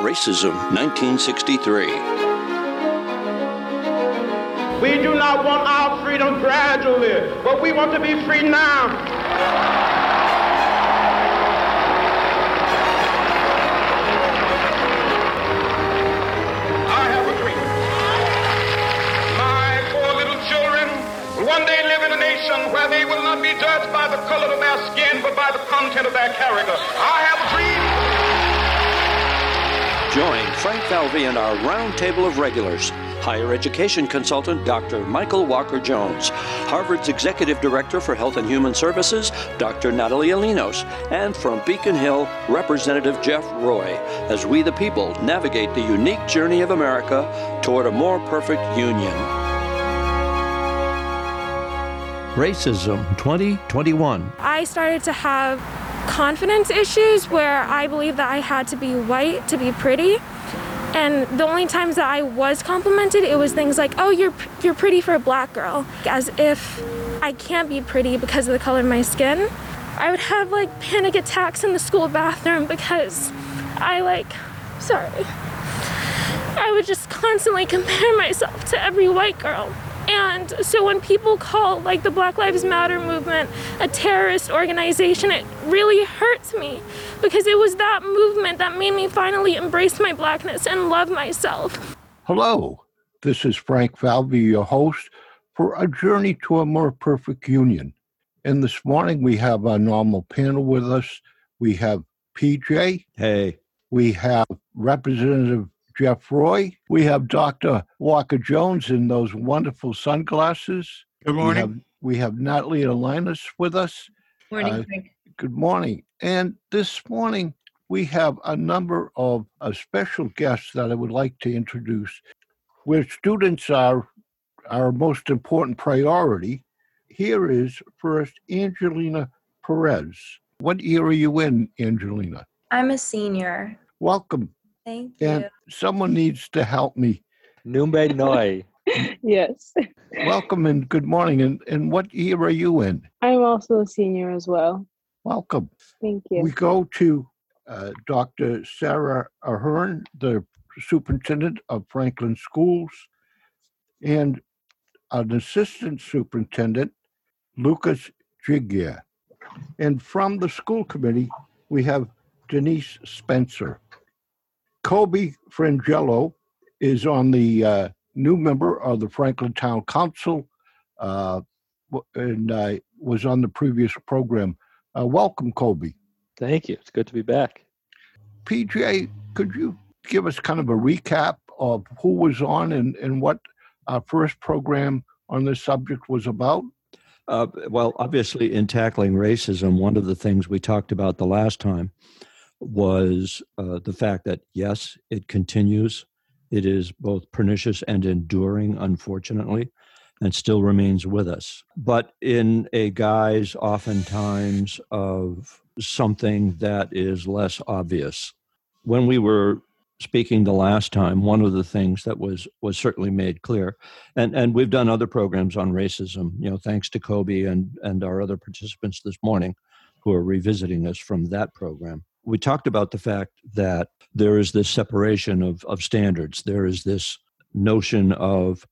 Racism 1963. We do not want our freedom gradually, but we want to be free now. I have a dream. My four little children will one day live in a nation where they will not be judged by the color of their skin, but by the content of their character. I have a dream. Join Frank Falvey and our roundtable of regulars. Higher education consultant Dr. Michael Walker Jones, Harvard's executive director for Health and Human Services, Dr. Natalie Alinos, and from Beacon Hill, Representative Jeff Roy, as we the people navigate the unique journey of America toward a more perfect union. Racism 2021. I started to have confidence issues where I believed that I had to be white to be pretty. And the only times that I was complimented, it was things like, "Oh, you're you're pretty for a black girl," as if I can't be pretty because of the color of my skin. I would have like panic attacks in the school bathroom because I like sorry. I would just constantly compare myself to every white girl. And so when people call like the Black Lives Matter movement a terrorist organization, it really hurts me because it was that movement that made me finally embrace my blackness and love myself. Hello, this is Frank Falvey, your host for A Journey to a More Perfect Union. And this morning we have our normal panel with us. We have PJ, Hey. we have Representative Jeff Roy, we have Dr. Walker Jones in those wonderful sunglasses. Good We morning. have, we have Natalie Alinas with us. Morning, Uh, Good morning. And this morning, we have a number of uh, special guests that I would like to introduce. Where students are our most important priority, here is first Angelina Perez. What year are you in, Angelina? I'm a senior. Welcome. Thank And you. someone needs to help me. Numbe Noi. Yes, Welcome and good morning. And, and what year are you in? I'm also a senior as well. Welcome. Thank you. We go to uh, Dr. Sarah Ahern, the superintendent of Franklin Schools, and an assistant superintendent, Lucas Giguere. And from the school committee, we have Denise Spencer. Cobi Frongillo is on the uh, new member of the Franklin Town Council uh, and uh, was on the previous program. Uh, welcome, Kobe. Thank you. It's good to be back. PJ, could you give us kind of a recap of who was on and, and what our first program on this subject was about? Uh, well, obviously, in tackling racism, one of the things we talked about the last time was uh, the fact that, yes, it continues. It is both pernicious and enduring, unfortunately, and still remains with us. But in a guise, oftentimes, of something that is less obvious. When we were speaking the last time, one of the things that was was certainly made clear, and and we've done other programs on racism. You know, thanks to Cobi and and our other participants this morning, who are revisiting us from that program. We talked about the fact that there is this separation of of standards. There is this notion of,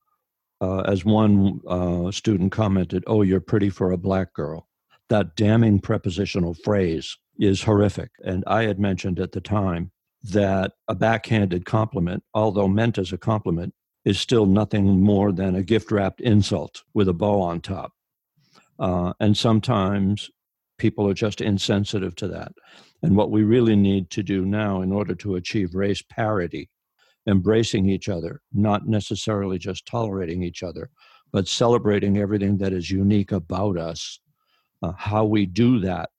uh, as one uh, student commented, "Oh, you're pretty for a black girl." That damning prepositional phrase is horrific, and I had mentioned at the time that a backhanded compliment, although meant as a compliment, is still nothing more than a gift wrapped insult with a bow on top. Uh, and sometimes people are just insensitive to that. And what we really need to do now in order to achieve race parity, embracing each other, not necessarily just tolerating each other, but celebrating everything that is unique about us, uh, how we do that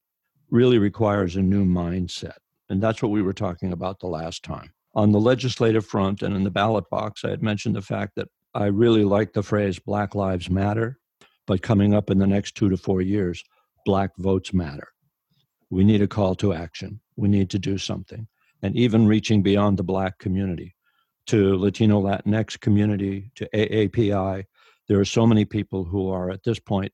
really requires a new mindset. And that's what we were talking about the last time. On the legislative front and in the ballot box, I had mentioned the fact that I really like the phrase Black Lives Matter, but coming up in the next two to four years, Black Votes Matter. We need a call to action. We need to do something. And even reaching beyond the Black community to Latino Latinx community, to AAPI, there are so many people who are at this point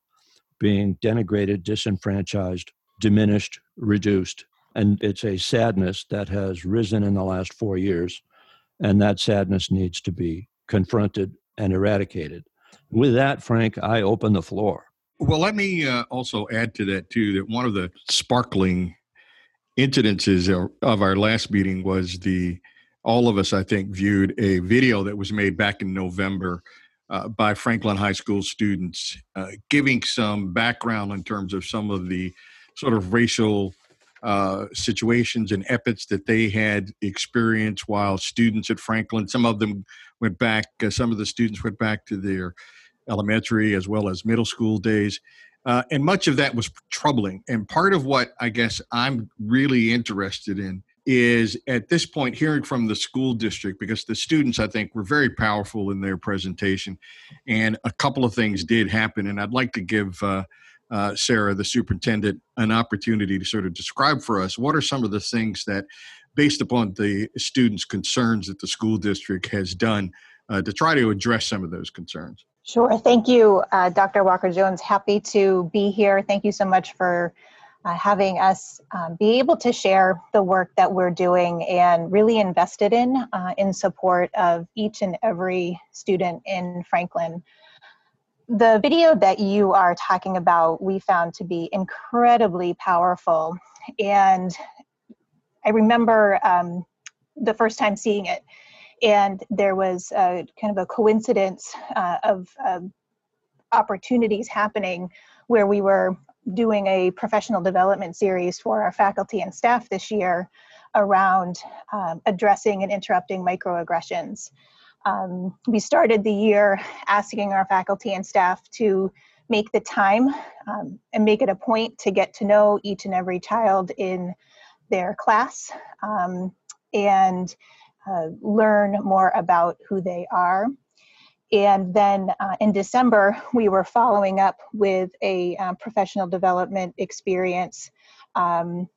being denigrated, disenfranchised, diminished, reduced and it's a sadness that has risen in the last four years, and that sadness needs to be confronted and eradicated. With that, Frank, I open the floor. Well, let me uh, also add to that too that one of the sparkling incidences of our last meeting was the all of us I think viewed a video that was made back in November uh, by Franklin High School students, uh, giving some background in terms of some of the sort of racial uh, situations and epics that they had experienced while students at Franklin. Some of them went back, uh, some of the students went back to their elementary as well as middle school days. Uh, and much of that was troubling. And part of what I guess I'm really interested in is at this point hearing from the school district because the students I think were very powerful in their presentation, and a couple of things did happen. And I'd like to give uh, uh, Sarah, the superintendent, an opportunity to sort of describe for us what are some of the things that, based upon the students' concerns that the school district has done, uh, to try to address some of those concerns. Sure. Thank you, uh, Dr. Walker Jones. Happy to be here. Thank you so much for uh, having us um, be able to share the work that we're doing and really invested in uh, in support of each and every student in Franklin. The video that you are talking about, we found to be incredibly powerful. And I remember um, the first time seeing it and there was a, kind of a coincidence uh, of opportunities happening where we were doing a professional development series for our faculty and staff this year around um, addressing and interrupting microaggressions. Um, we started the year asking our faculty and staff to make the time um, and make it a point to get to know each and every child in their class um, and uh, learn more about who they are. And then uh, in December, we were following up with a um, professional development experience um,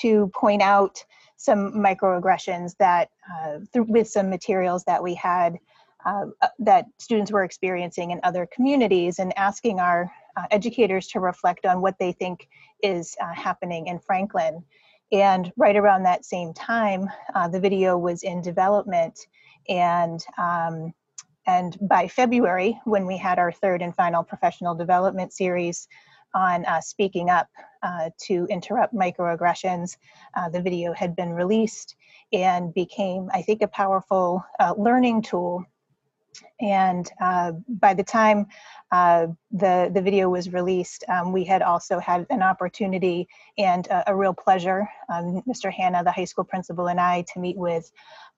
to point out some microaggressions that, uh, th- with some materials that we had uh, uh, that students were experiencing in other communities, and asking our uh, educators to reflect on what they think is happening in Franklin. And right around that same time, uh, the video was in development. And, um, and by February, when we had our third and final professional development series on uh, speaking up uh, to interrupt microaggressions, uh, the video had been released and became, I think, a powerful uh, learning tool and uh, by the time uh, the the video was released, um, we had also had an opportunity and uh, a real pleasure, um, Mr. Hanna, the high school principal, and I, to meet with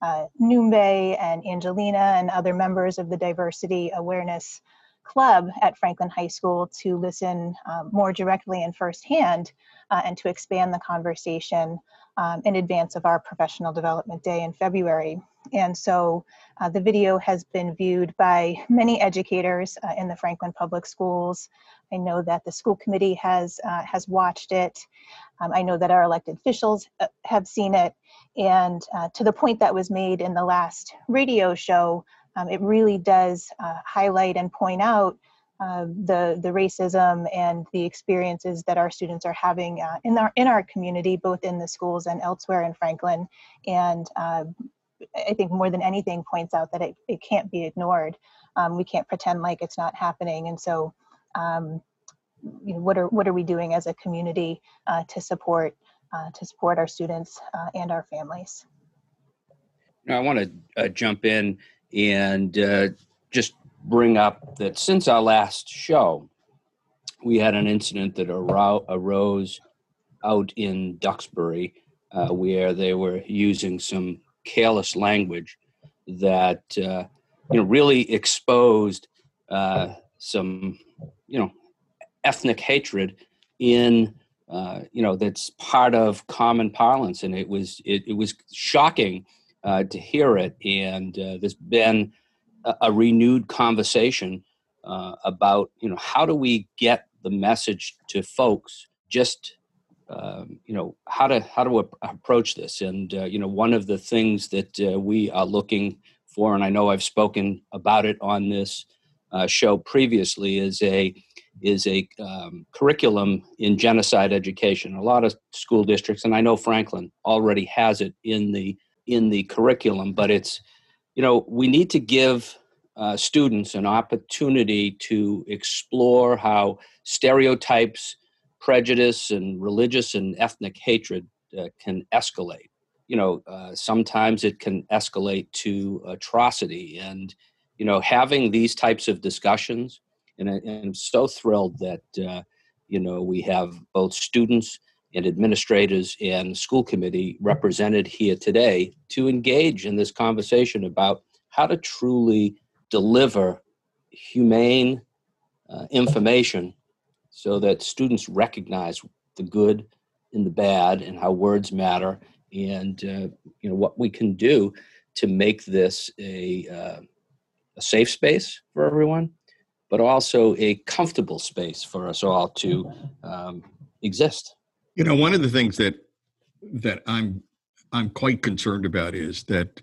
uh, and Angelina and other members of the Diversity Awareness Club at Franklin High School to listen um, more directly and firsthand uh, and to expand the conversation um, in advance of our professional development day in February. And so uh, the video has been viewed by many educators uh, in the Franklin Public Schools. I know that the school committee has, uh, has watched it. Um, I know that our elected officials uh, have seen it. And uh, to the point that was made in the last radio show, um, it really does uh, highlight and point out uh, the the racism and the experiences that our students are having uh, in our in our community, both in the schools and elsewhere in Franklin. And uh, I think more than anything points out that it, it can't be ignored. Um, we can't pretend like it's not happening. And so, um, you know, what are what are we doing as a community uh, to support uh, to support our students uh, and our families? Now, I want to jump in and just bring up that since our last show, we had an incident that arose out in Duxbury uh, where they were using some careless language that uh, you know really exposed uh, some you know ethnic hatred in uh, you know that's part of common parlance, and it was it, it was shocking uh, to hear it. And uh, there's been a, renewed conversation uh, about you know how do we get the message to folks just um, you know how to how to approach this and uh, you know one of the things that uh, we are looking for and i know i've spoken about it on this uh, show previously is a is a um, curriculum in genocide education. A lot of school districts, and I know Franklin already has it in the in the curriculum, but it's you know we need to give uh, students an opportunity to explore how stereotypes, prejudice, and religious and ethnic hatred uh, can escalate. You know, uh, sometimes it can escalate to atrocity, and you know, having these types of discussions and, I, am so thrilled that uh, you know we have both students and administrators and school committee represented here today to engage in this conversation about how to truly deliver humane uh, information so that students recognize the good and the bad and how words matter and uh, you know what we can do to make this a, uh, a safe space for everyone but also a comfortable space for us all to um, exist. You know, one of the things that that I'm I'm quite concerned about is that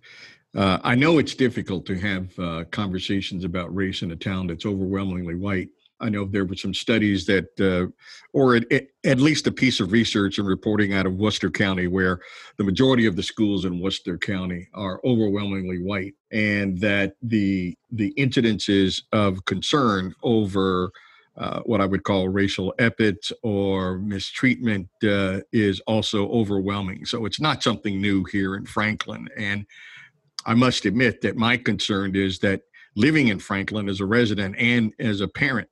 uh, I know it's difficult to have uh, conversations about race in a town that's overwhelmingly white, I know there were some studies that, uh, or at, at, least a piece of research and reporting out of Worcester County, where the majority of the schools in Worcester County are overwhelmingly white, and that the the incidences of concern over uh, what I would call racial epithets or mistreatment uh, is also overwhelming. So it's not something new here in Franklin, and I must admit that my concern is that living in Franklin as a resident and as a parent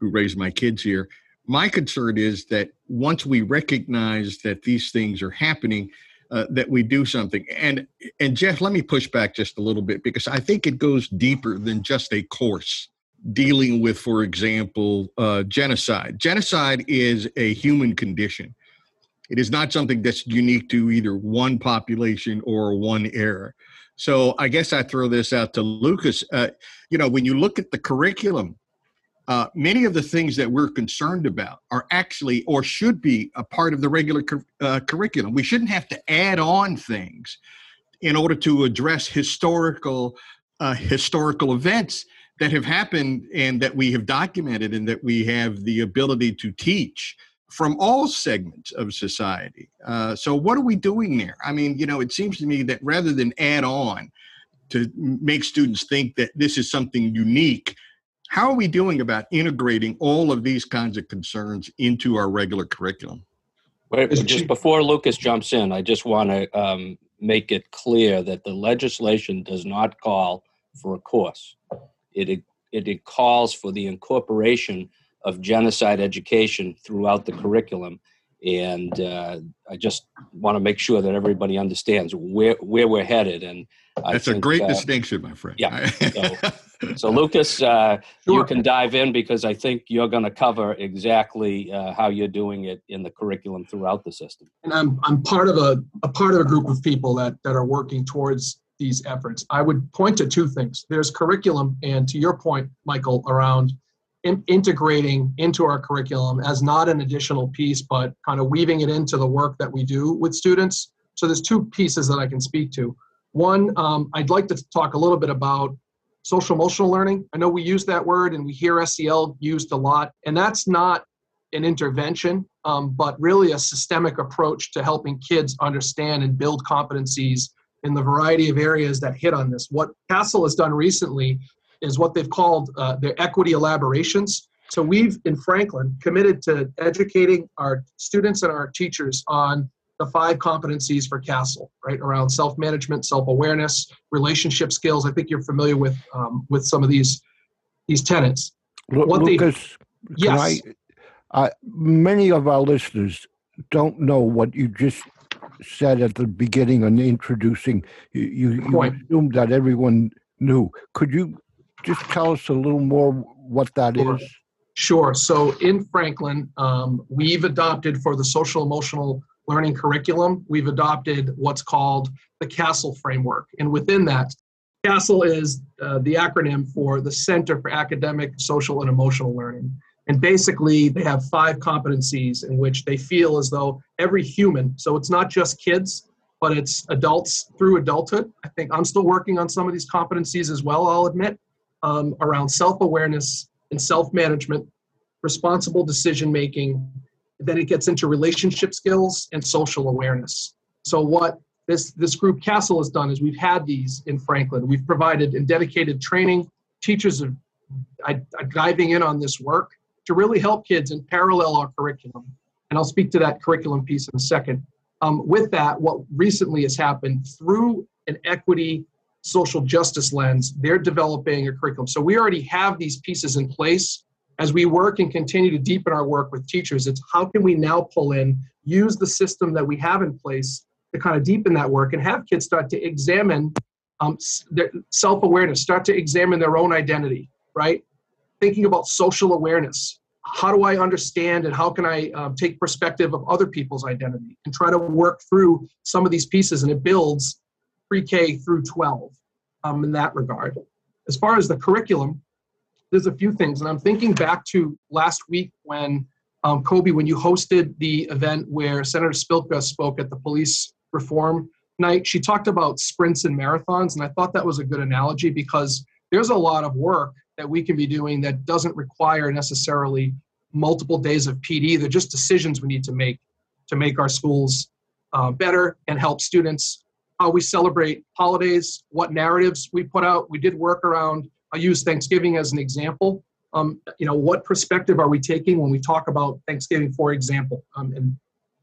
who raised my kids here. My concern is that once we recognize that these things are happening, uh, that we do something. And and Jeff, let me push back just a little bit because I think it goes deeper than just a course dealing with, for example, uh, genocide. Genocide is a human condition. It is not something that's unique to either one population or one era. So I guess I throw this out to Lucas. Uh, you know, when you look at the curriculum uh, many of the things that we're concerned about are actually or should be a part of the regular uh, curriculum. We shouldn't have to add on things in order to address historical uh, historical events that have happened and that we have documented and that we have the ability to teach from all segments of society. Uh, so, what are we doing there? I mean, you know, it seems to me that rather than add on to make students think that this is something unique how are we doing about integrating all of these kinds of concerns into our regular curriculum? Wait, just before Lucas jumps in, I just want to um, make it clear that the legislation does not call for a course. It, it, it calls for the incorporation of genocide education throughout the curriculum. And uh, I just want to make sure that everybody understands where, where we're headed. And I that's think, a great uh, distinction, my friend. Yeah. So, so Lucas, uh, sure. you can dive in because I think you're going to cover exactly uh, how you're doing it in the curriculum throughout the system. And I'm I'm part of a, a part of a group of people that that are working towards these efforts. I would point to two things. There's curriculum, and to your point, Michael, around in, integrating into our curriculum as not an additional piece, but kind of weaving it into the work that we do with students. So there's two pieces that I can speak to. One, um, I'd like to talk a little bit about social emotional learning. I know we use that word and we hear SEL used a lot, and that's not an intervention, um, but really a systemic approach to helping kids understand and build competencies in the variety of areas that hit on this. What CASEL has done recently is what they've called uh, their equity elaborations. So we've in Franklin committed to educating our students and our teachers on the five competencies for CASEL, right? Around self-management, self-awareness, relationship skills. I think you're familiar with um, with some of these these tenets. L- what Lucas, they, yes. I, uh, many of our listeners don't know what you just said at the beginning and introducing. You, you, you assumed that everyone knew. Could you just tell us a little more what that sure. is? Sure. So in Franklin, um, we've adopted for the social emotional learning curriculum, we've adopted what's called the CASEL framework. And within that, CASEL is uh, the acronym for the Center for Academic, Social, and Emotional Learning. And basically, they have five competencies in which they feel as though every human, so it's not just kids, but it's adults through adulthood. I think I'm still working on some of these competencies as well, I'll admit, um, around self awareness and self management, responsible decision making. Then it gets into relationship skills and social awareness. So what this this group CASEL has done is we've had these in Franklin. We've provided and dedicated training. Teachers are, are diving in on this work to really help kids and parallel our curriculum. And I'll speak to that curriculum piece in a second. Um, with that, what recently has happened through an equity social justice lens, they're developing a curriculum. So we already have these pieces in place. As we work and continue to deepen our work with teachers, it's how can we now pull in, use the system that we have in place to kind of deepen that work and have kids start to examine um, their self-awareness, start to examine their own identity, right? Thinking about social awareness. How do I understand and how can I um, take perspective of other people's identity and try to work through some of these pieces and it builds pre-K through 12 um, in that regard. As far as the curriculum, there's a few things, and I'm thinking back to last week when um, Cobi, when you hosted the event where Senator Spilka spoke at the police reform night, she talked about sprints and marathons, and I thought that was a good analogy because there's a lot of work that we can be doing that doesn't require necessarily multiple days of PD. They're just decisions we need to make to make our schools uh, better and help students how we celebrate holidays, what narratives we put out. We did work around, I use Thanksgiving as an example. Um, you know, what perspective are we taking when we talk about Thanksgiving, for example? Um, and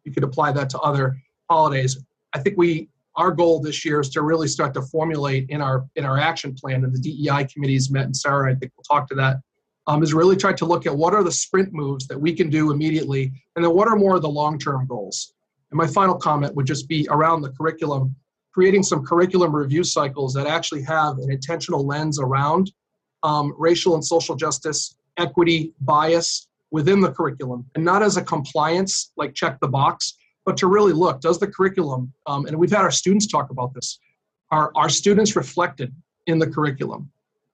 you could apply that to other holidays. I think we, our goal this year is to really start to formulate in our in our action plan, and the DEI committees met, and Sarah, I think we'll talk to that. Um, is really try to look at what are the sprint moves that we can do immediately, and then what are more of the long-term goals. And my final comment would just be around the curriculum creating some curriculum review cycles that actually have an intentional lens around um, racial and social justice, equity, bias within the curriculum, and not as a compliance, like check the box, but to really look does the curriculum, um, and we've had our students talk about this, are our students reflected in the curriculum?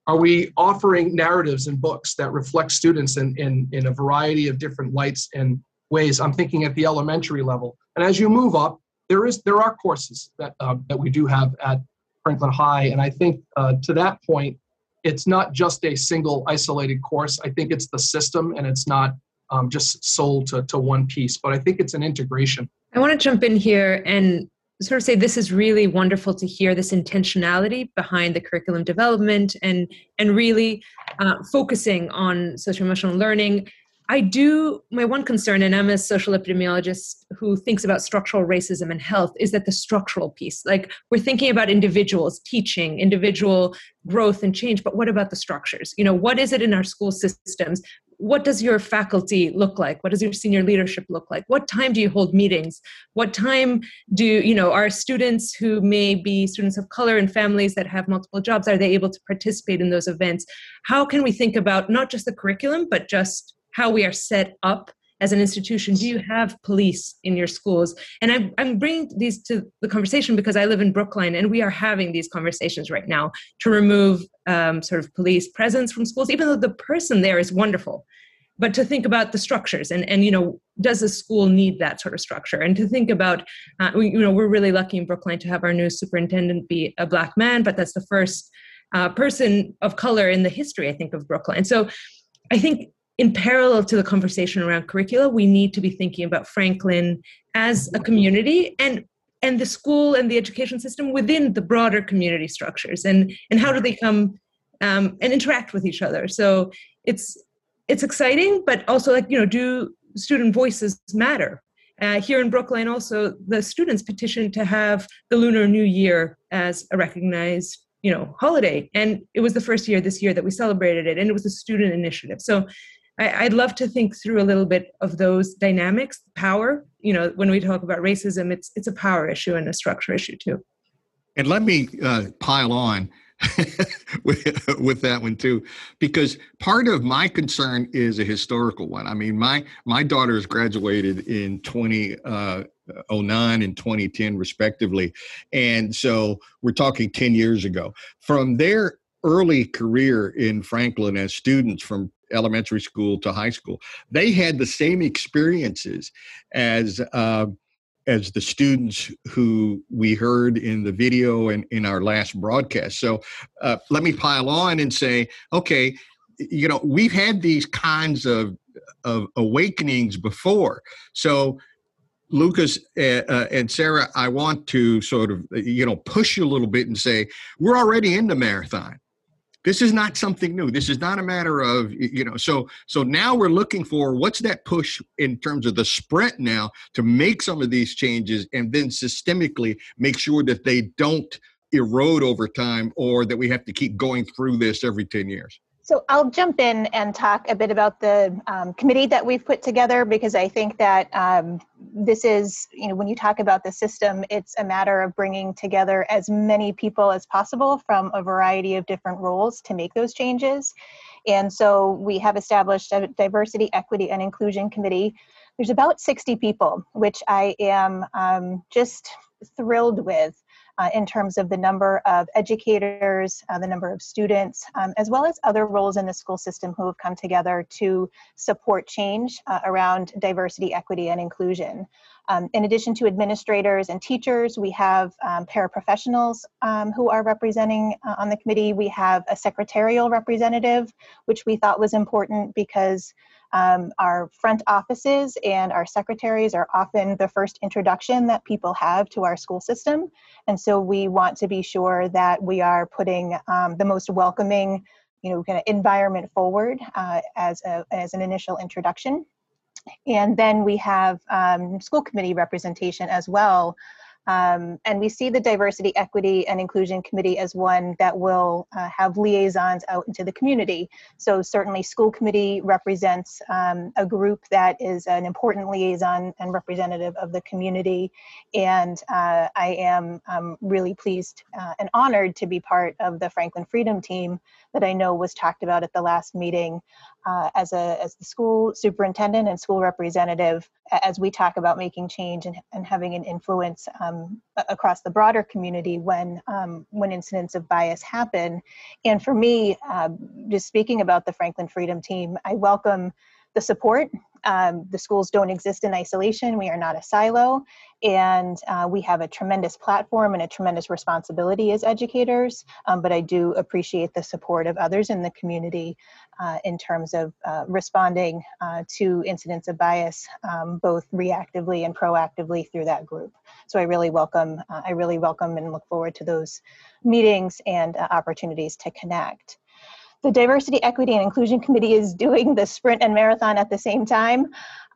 Are we offering narratives and books that reflect students in, in, in a variety of different lights and ways? I'm thinking at the elementary level. And as you move up, there is there are courses that uh, that we do have at Franklin High, and I think uh, to that point, it's not just a single isolated course. I think it's the system, and it's not um, just sold to to one piece. But I think it's an integration. I want to jump in here and sort of say this is really wonderful to hear this intentionality behind the curriculum development and and really uh, focusing on social emotional learning I do, my one concern, and I'm a social epidemiologist who thinks about structural racism and health, is that the structural piece. Like we're thinking about individuals, teaching, individual growth and change, but what about the structures? You know, what is it in our school systems? What does your faculty look like? What does your senior leadership look like? What time do you hold meetings? What time do, you know, our students who may be students of color and families that have multiple jobs, are they able to participate in those events? How can we think about not just the curriculum, but just how we are set up as an institution do you have police in your schools? And I'm, I'm bringing these to the conversation because i live in brookline and we are having these conversations right now to remove um, sort of police presence from schools even though the person there is wonderful. But to think about the structures and and you know does a school need that sort of structure? And to think about uh, we, you know we're really lucky in brookline to have our new superintendent be a black man but that's the first uh, person of color in the history i think of brookline. So i think in parallel to the conversation around curricula, we need to be thinking about Franklin as a community and and the school and the education system within the broader community structures and and how do they come um, and interact with each other. So it's it's exciting but also like you know do student voices matter? Uh, here in Brookline, also the students petitioned to have the lunar new year as a recognized you know holiday. And it was the first year this year that we celebrated it and it was a student initiative. So I, would love to think through a little bit of those dynamics, power. You know, when we talk about racism, it's it's a power issue and a structure issue too. And let me uh, pile on with, with that one too, because part of my concern is a historical one. I mean, my my daughters graduated in 2009 uh, and 2010 respectively, and so we're talking 10 years ago. From their early career in Franklin as students from elementary school to high school. They had the same experiences as uh, as the students who we heard in the video and in our last broadcast. So uh, let me pile on and say, okay, you know, we've had these kinds of of awakenings before. So, Lucas uh, uh, and Sarah, I want to sort of you know push you a little bit and say we're already in the marathon. This is not something new. This is not a matter of you know. So so now we're looking for what's that push in terms of the sprint now to make some of these changes and then systemically make sure that they don't erode over time or that we have to keep going through this every 10 years? So I'll jump in and talk a bit about the um, committee that we've put together because I think that um, this is, you know, when you talk about the system, it's a matter of bringing together as many people as possible from a variety of different roles to make those changes. And so we have established a diversity, equity, and inclusion committee. There's about 60 people, which I am um, just thrilled with uh, in terms of the number of educators, uh, the number of students, um, as well as other roles in the school system who have come together to support change uh, around diversity, equity, and inclusion. Um, in addition to administrators and teachers, we have um, paraprofessionals um, who are representing uh, on the committee. We have a secretarial representative, which we thought was important because um, our front offices and our secretaries are often the first introduction that people have to our school system. And so we want to be sure that we are putting um, the most welcoming you know, kind of environment forward uh, as, a, as an initial introduction. And then we have um, school committee representation as well, um, and we see the Diversity, Equity, and Inclusion Committee as one that will uh, have liaisons out into the community. So certainly school committee represents um, a group that is an important liaison and representative of the community. And uh, I am um, really pleased uh, and honored to be part of the Franklin Freedom Team that I know was talked about at the last meeting uh, as a as the school superintendent and school representative as we talk about making change and, and having an influence um, across the broader community when um, when incidents of bias happen and for me uh, just speaking about the franklin freedom team i welcome the support um, the schools don't exist in isolation. We are not a silo. And uh, we have a tremendous platform and a tremendous responsibility as educators. Um, but I do appreciate the support of others in the community uh, in terms of uh, responding uh, to incidents of bias, um, both reactively and proactively through that group. So I really welcome, uh, I really welcome and look forward to those meetings and uh, opportunities to connect the Diversity, Equity, and Inclusion Committee is doing the sprint and marathon at the same time.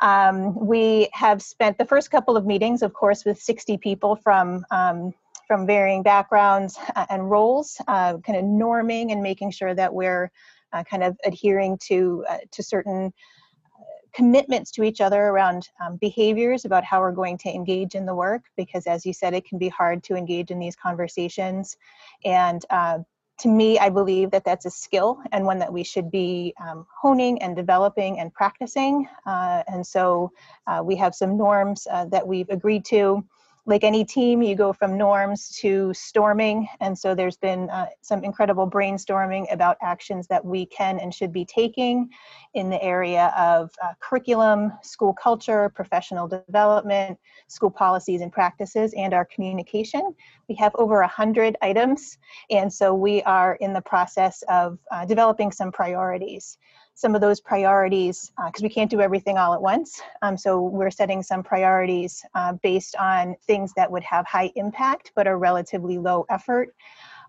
Um, we have spent the first couple of meetings, of course, with 60 people from um, from varying backgrounds and roles, uh, kind of norming and making sure that we're uh, kind of adhering to uh, to certain uh, commitments to each other around um, behaviors about how we're going to engage in the work because as you said it can be hard to engage in these conversations and uh, to me, I believe that that's a skill and one that we should be um, honing and developing and practicing. Uh, and so uh, we have some norms uh, that we've agreed to like any team, you go from norms to storming. And so there's been uh, some incredible brainstorming about actions that we can and should be taking in the area of uh, curriculum, school culture, professional development, school policies and practices, and our communication. We have over 100 items. And so we are in the process of uh, developing some priorities some of those priorities because uh, we can't do everything all at once. Um, so we're setting some priorities uh, based on things that would have high impact but are relatively low effort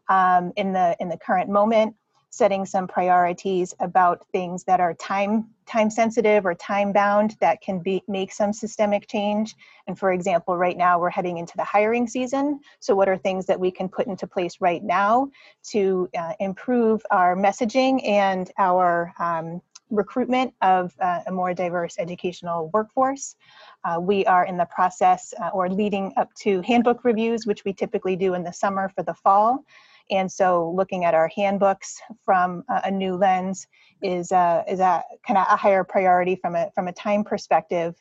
um, in the in the current moment setting some priorities about things that are time time sensitive or time bound that can be make some systemic change and for example right now we're heading into the hiring season so what are things that we can put into place right now to uh, improve our messaging and our um, recruitment of uh, a more diverse educational workforce. Uh, we are in the process uh, or leading up to handbook reviews, which we typically do in the summer for the fall. And so looking at our handbooks from a, new lens is, uh, is a kind of a higher priority from a, from a time perspective.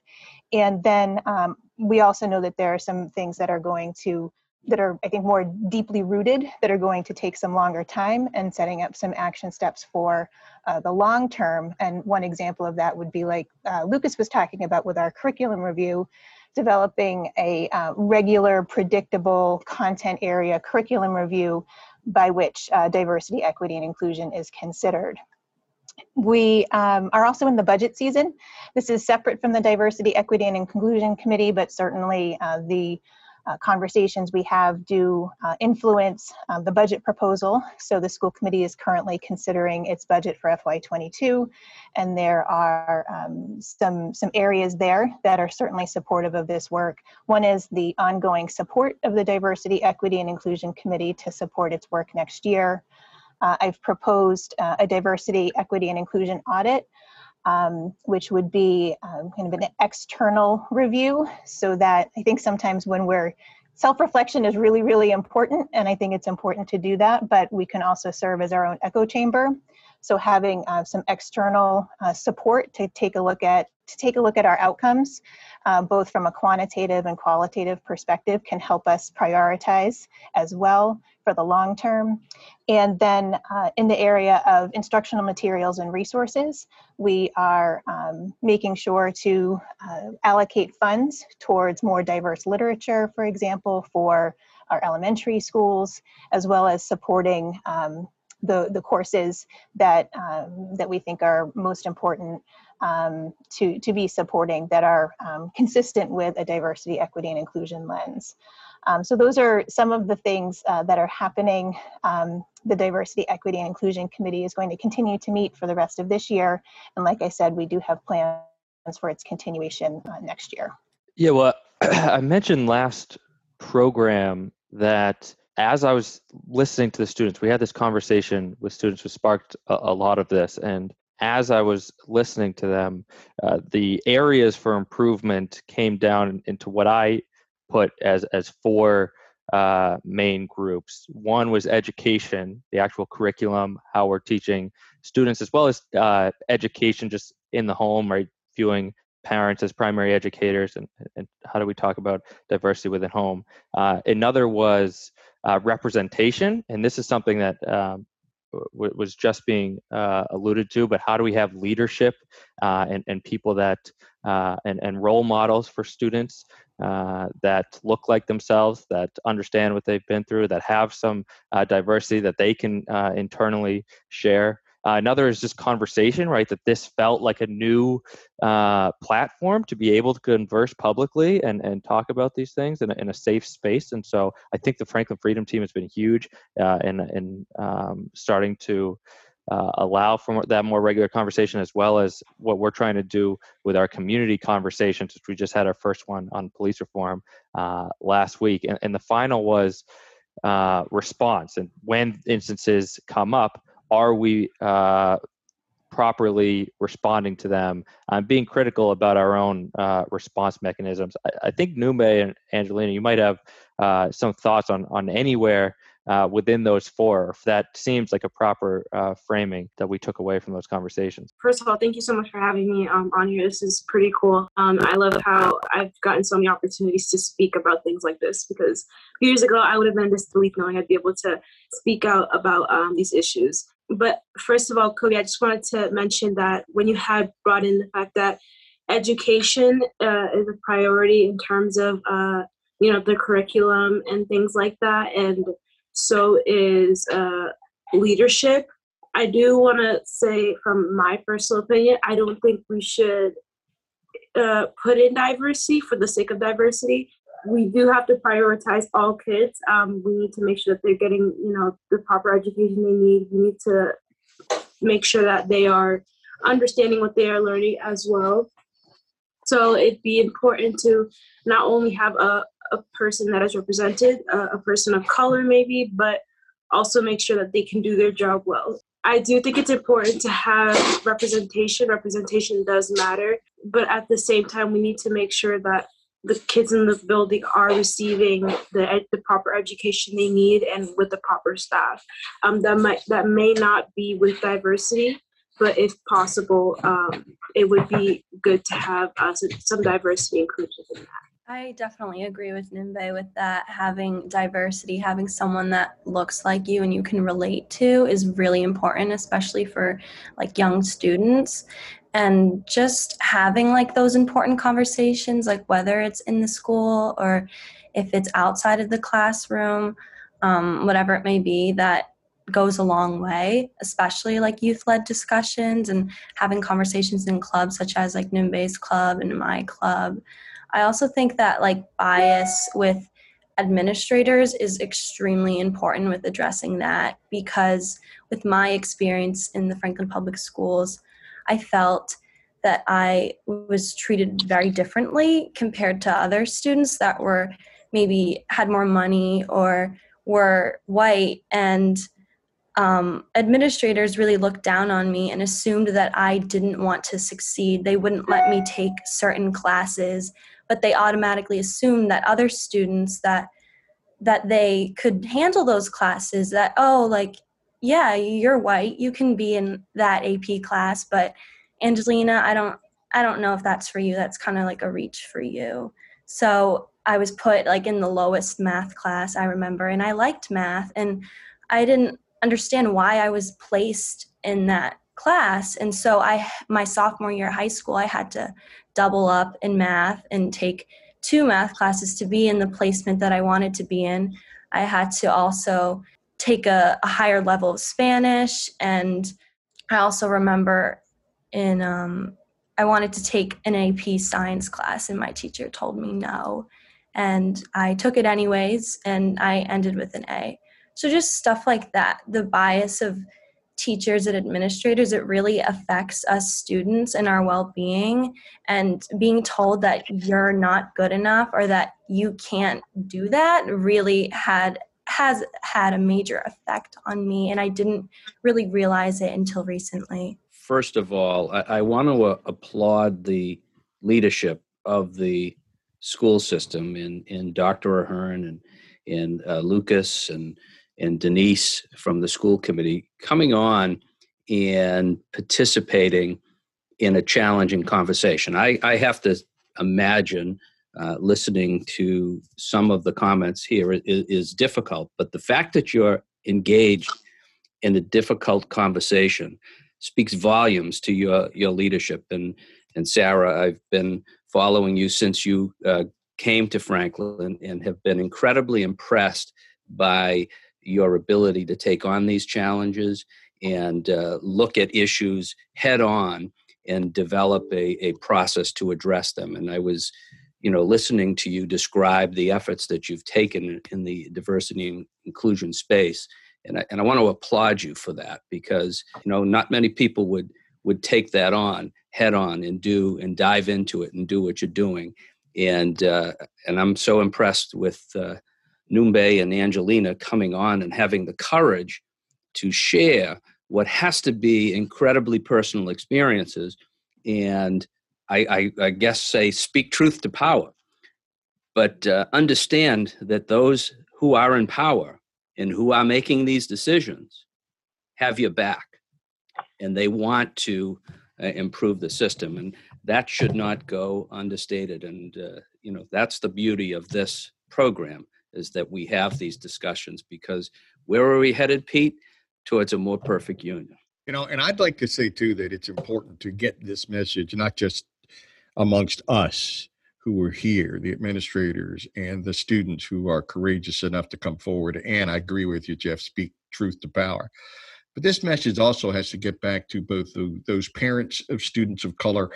And then um, we also know that there are some things that are going to that are i think more deeply rooted that are going to take some longer time and setting up some action steps for uh, the long term and one example of that would be like uh, lucas was talking about with our curriculum review developing a uh, regular predictable content area curriculum review by which uh, diversity, equity, and inclusion is considered. we um, are also in the budget season. This is separate from the Diversity, Equity, and Inclusion Committee, but certainly uh, the uh, conversations we have do uh, influence uh, the budget proposal. So the school committee is currently considering its budget for FY22, and there are um, some, some areas there that are certainly supportive of this work. One is the ongoing support of the Diversity, Equity, and Inclusion Committee to support its work next year. Uh, I've proposed uh, a diversity, equity, and inclusion audit um, which would be um, kind of an external review. So that I think sometimes when we're self-reflection is really really important and i think it's important to do that but we can also serve as our own echo chamber. So having uh, some external uh, support to take a look at to take a look at our outcomes uh, both from a quantitative and qualitative perspective can help us prioritize as well for the long term. And then uh, in the area of instructional materials and resources, we are um, making sure to uh, allocate funds towards more diverse literature, for example, for our elementary schools, as well as supporting um, the, the courses that, um, that we think are most important um, to, to be supporting that are um, consistent with a diversity, equity, and inclusion lens. Um, so those are some of the things uh, that are happening. Um, the Diversity, Equity, and Inclusion Committee is going to continue to meet for the rest of this year. And like I said, we do have plans for its continuation uh, next year. Yeah, well, I mentioned last program that as I was listening to the students, we had this conversation with students who sparked a, a lot of this. And as I was listening to them, uh, the areas for improvement came down into what I put as as four uh, main groups. One was education, the actual curriculum, how we're teaching students, as well as uh, education just in the home, right? Viewing parents as primary educators, and, and how do we talk about diversity within home? Uh, another was uh, representation, and this is something that um, w- was just being uh, alluded to, but how do we have leadership uh, and, and people that uh, and, and role models for students uh, that look like themselves, that understand what they've been through, that have some uh, diversity that they can uh, internally share. Uh, another is just conversation, right? That this felt like a new uh, platform to be able to converse publicly and, and talk about these things in a, in a safe space. And so I think the Franklin Freedom Team has been huge in, in um, starting to uh, allow for that more regular conversation as well as what we're trying to do with our community conversations which we just had our first one on police reform uh, last week. And, and, the final was uh, response. And when instances come up are we uh, properly responding to them? I'm being critical about our own uh, response mechanisms. I, I, think Numbe and angelina you might have uh, some thoughts on on anywhere uh, within those four, that seems like a proper uh, framing that we took away from those conversations. First of all, thank you so much for having me um, on here. This is pretty cool. Um, I love how I've gotten so many opportunities to speak about things like this because years ago I would have been disbelief knowing I'd be able to speak out about um, these issues. But first of all, Cody, I just wanted to mention that when you had brought in the fact that education uh, is a priority in terms of uh, you know the curriculum and things like that and so is uh, leadership. I do want to say, from my personal opinion, I don't think we should uh, put in diversity for the sake of diversity. We do have to prioritize all kids. Um, we need to make sure that they're getting, you know, the proper education they need. We need to make sure that they are understanding what they are learning as well. So it'd be important to not only have a, a person that is represented, a person of color maybe, but also make sure that they can do their job well. I do think it's important to have representation. Representation does matter, but at the same time, we need to make sure that the kids in the building are receiving the the proper education they need and with the proper staff. Um, that might that may not be with diversity, but if possible, um, it would be good to have uh, some diversity included in that. I definitely agree with Nimbe with that. Having diversity, having someone that looks like you and you can relate to is really important, especially for like young students. And just having like those important conversations, like whether it's in the school or if it's outside of the classroom, um, whatever it may be, that goes a long way, especially like youth led discussions and having conversations in clubs such as like Nimbe's club and my club. I also think that like bias with administrators is extremely important with addressing that because with my experience in the Franklin Public Schools, I felt that I was treated very differently compared to other students that were maybe had more money or were white and um, administrators really looked down on me and assumed that I didn't want to succeed. They wouldn't let me take certain classes, but they automatically assumed that other students that that they could handle those classes. That oh, like yeah, you're white, you can be in that AP class, but Angelina, I don't I don't know if that's for you. That's kind of like a reach for you. So I was put like in the lowest math class I remember, and I liked math, and I didn't understand why I was placed in that class. And so I my sophomore year of high school, I had to double up in math and take two math classes to be in the placement that I wanted to be in. I had to also take a, a higher level of Spanish, and I also remember in um, I wanted to take an AP science class, and my teacher told me no. And I took it anyways, and I ended with an A. So, just stuff like that. The bias of teachers and administrators, it really affects us students and our well being. And being told that you're not good enough or that you can't do that really had has had a major effect on me and i didn't really realize it until recently first of all i, I want to uh, applaud the leadership of the school system in in dr ahern and in uh, lucas and and Denise from the school committee coming on and participating in a challenging conversation. I, I have to imagine uh, listening to some of the comments here is, is difficult, but the fact that you're engaged in a difficult conversation speaks volumes to your your leadership. And and Sarah, I've been following you since you uh, came to Franklin and have been incredibly impressed by your ability to take on these challenges and uh, look at issues head on and develop a, a process to address them. And I was, you know, listening to you describe the efforts that you've taken in the diversity and inclusion space. And I, and I want to applaud you for that because, you know, not many people would would take that on head on and do and dive into it and do what you're doing. And uh, and I'm so impressed with uh, Numbe and Angelina coming on and having the courage to share what has to be incredibly personal experiences and I, I, I guess say speak truth to power. But uh, understand that those who are in power and who are making these decisions have your back and they want to uh, improve the system and that should not go understated and uh, you know that's the beauty of this program is that we have these discussions because where are we headed, Pete? Towards a more perfect union. You know, and I'd like to say too that it's important to get this message not just amongst us who are here, the administrators and the students who are courageous enough to come forward. And I agree with you, Jeff, speak truth to power. But this message also has to get back to both the, those parents of students of color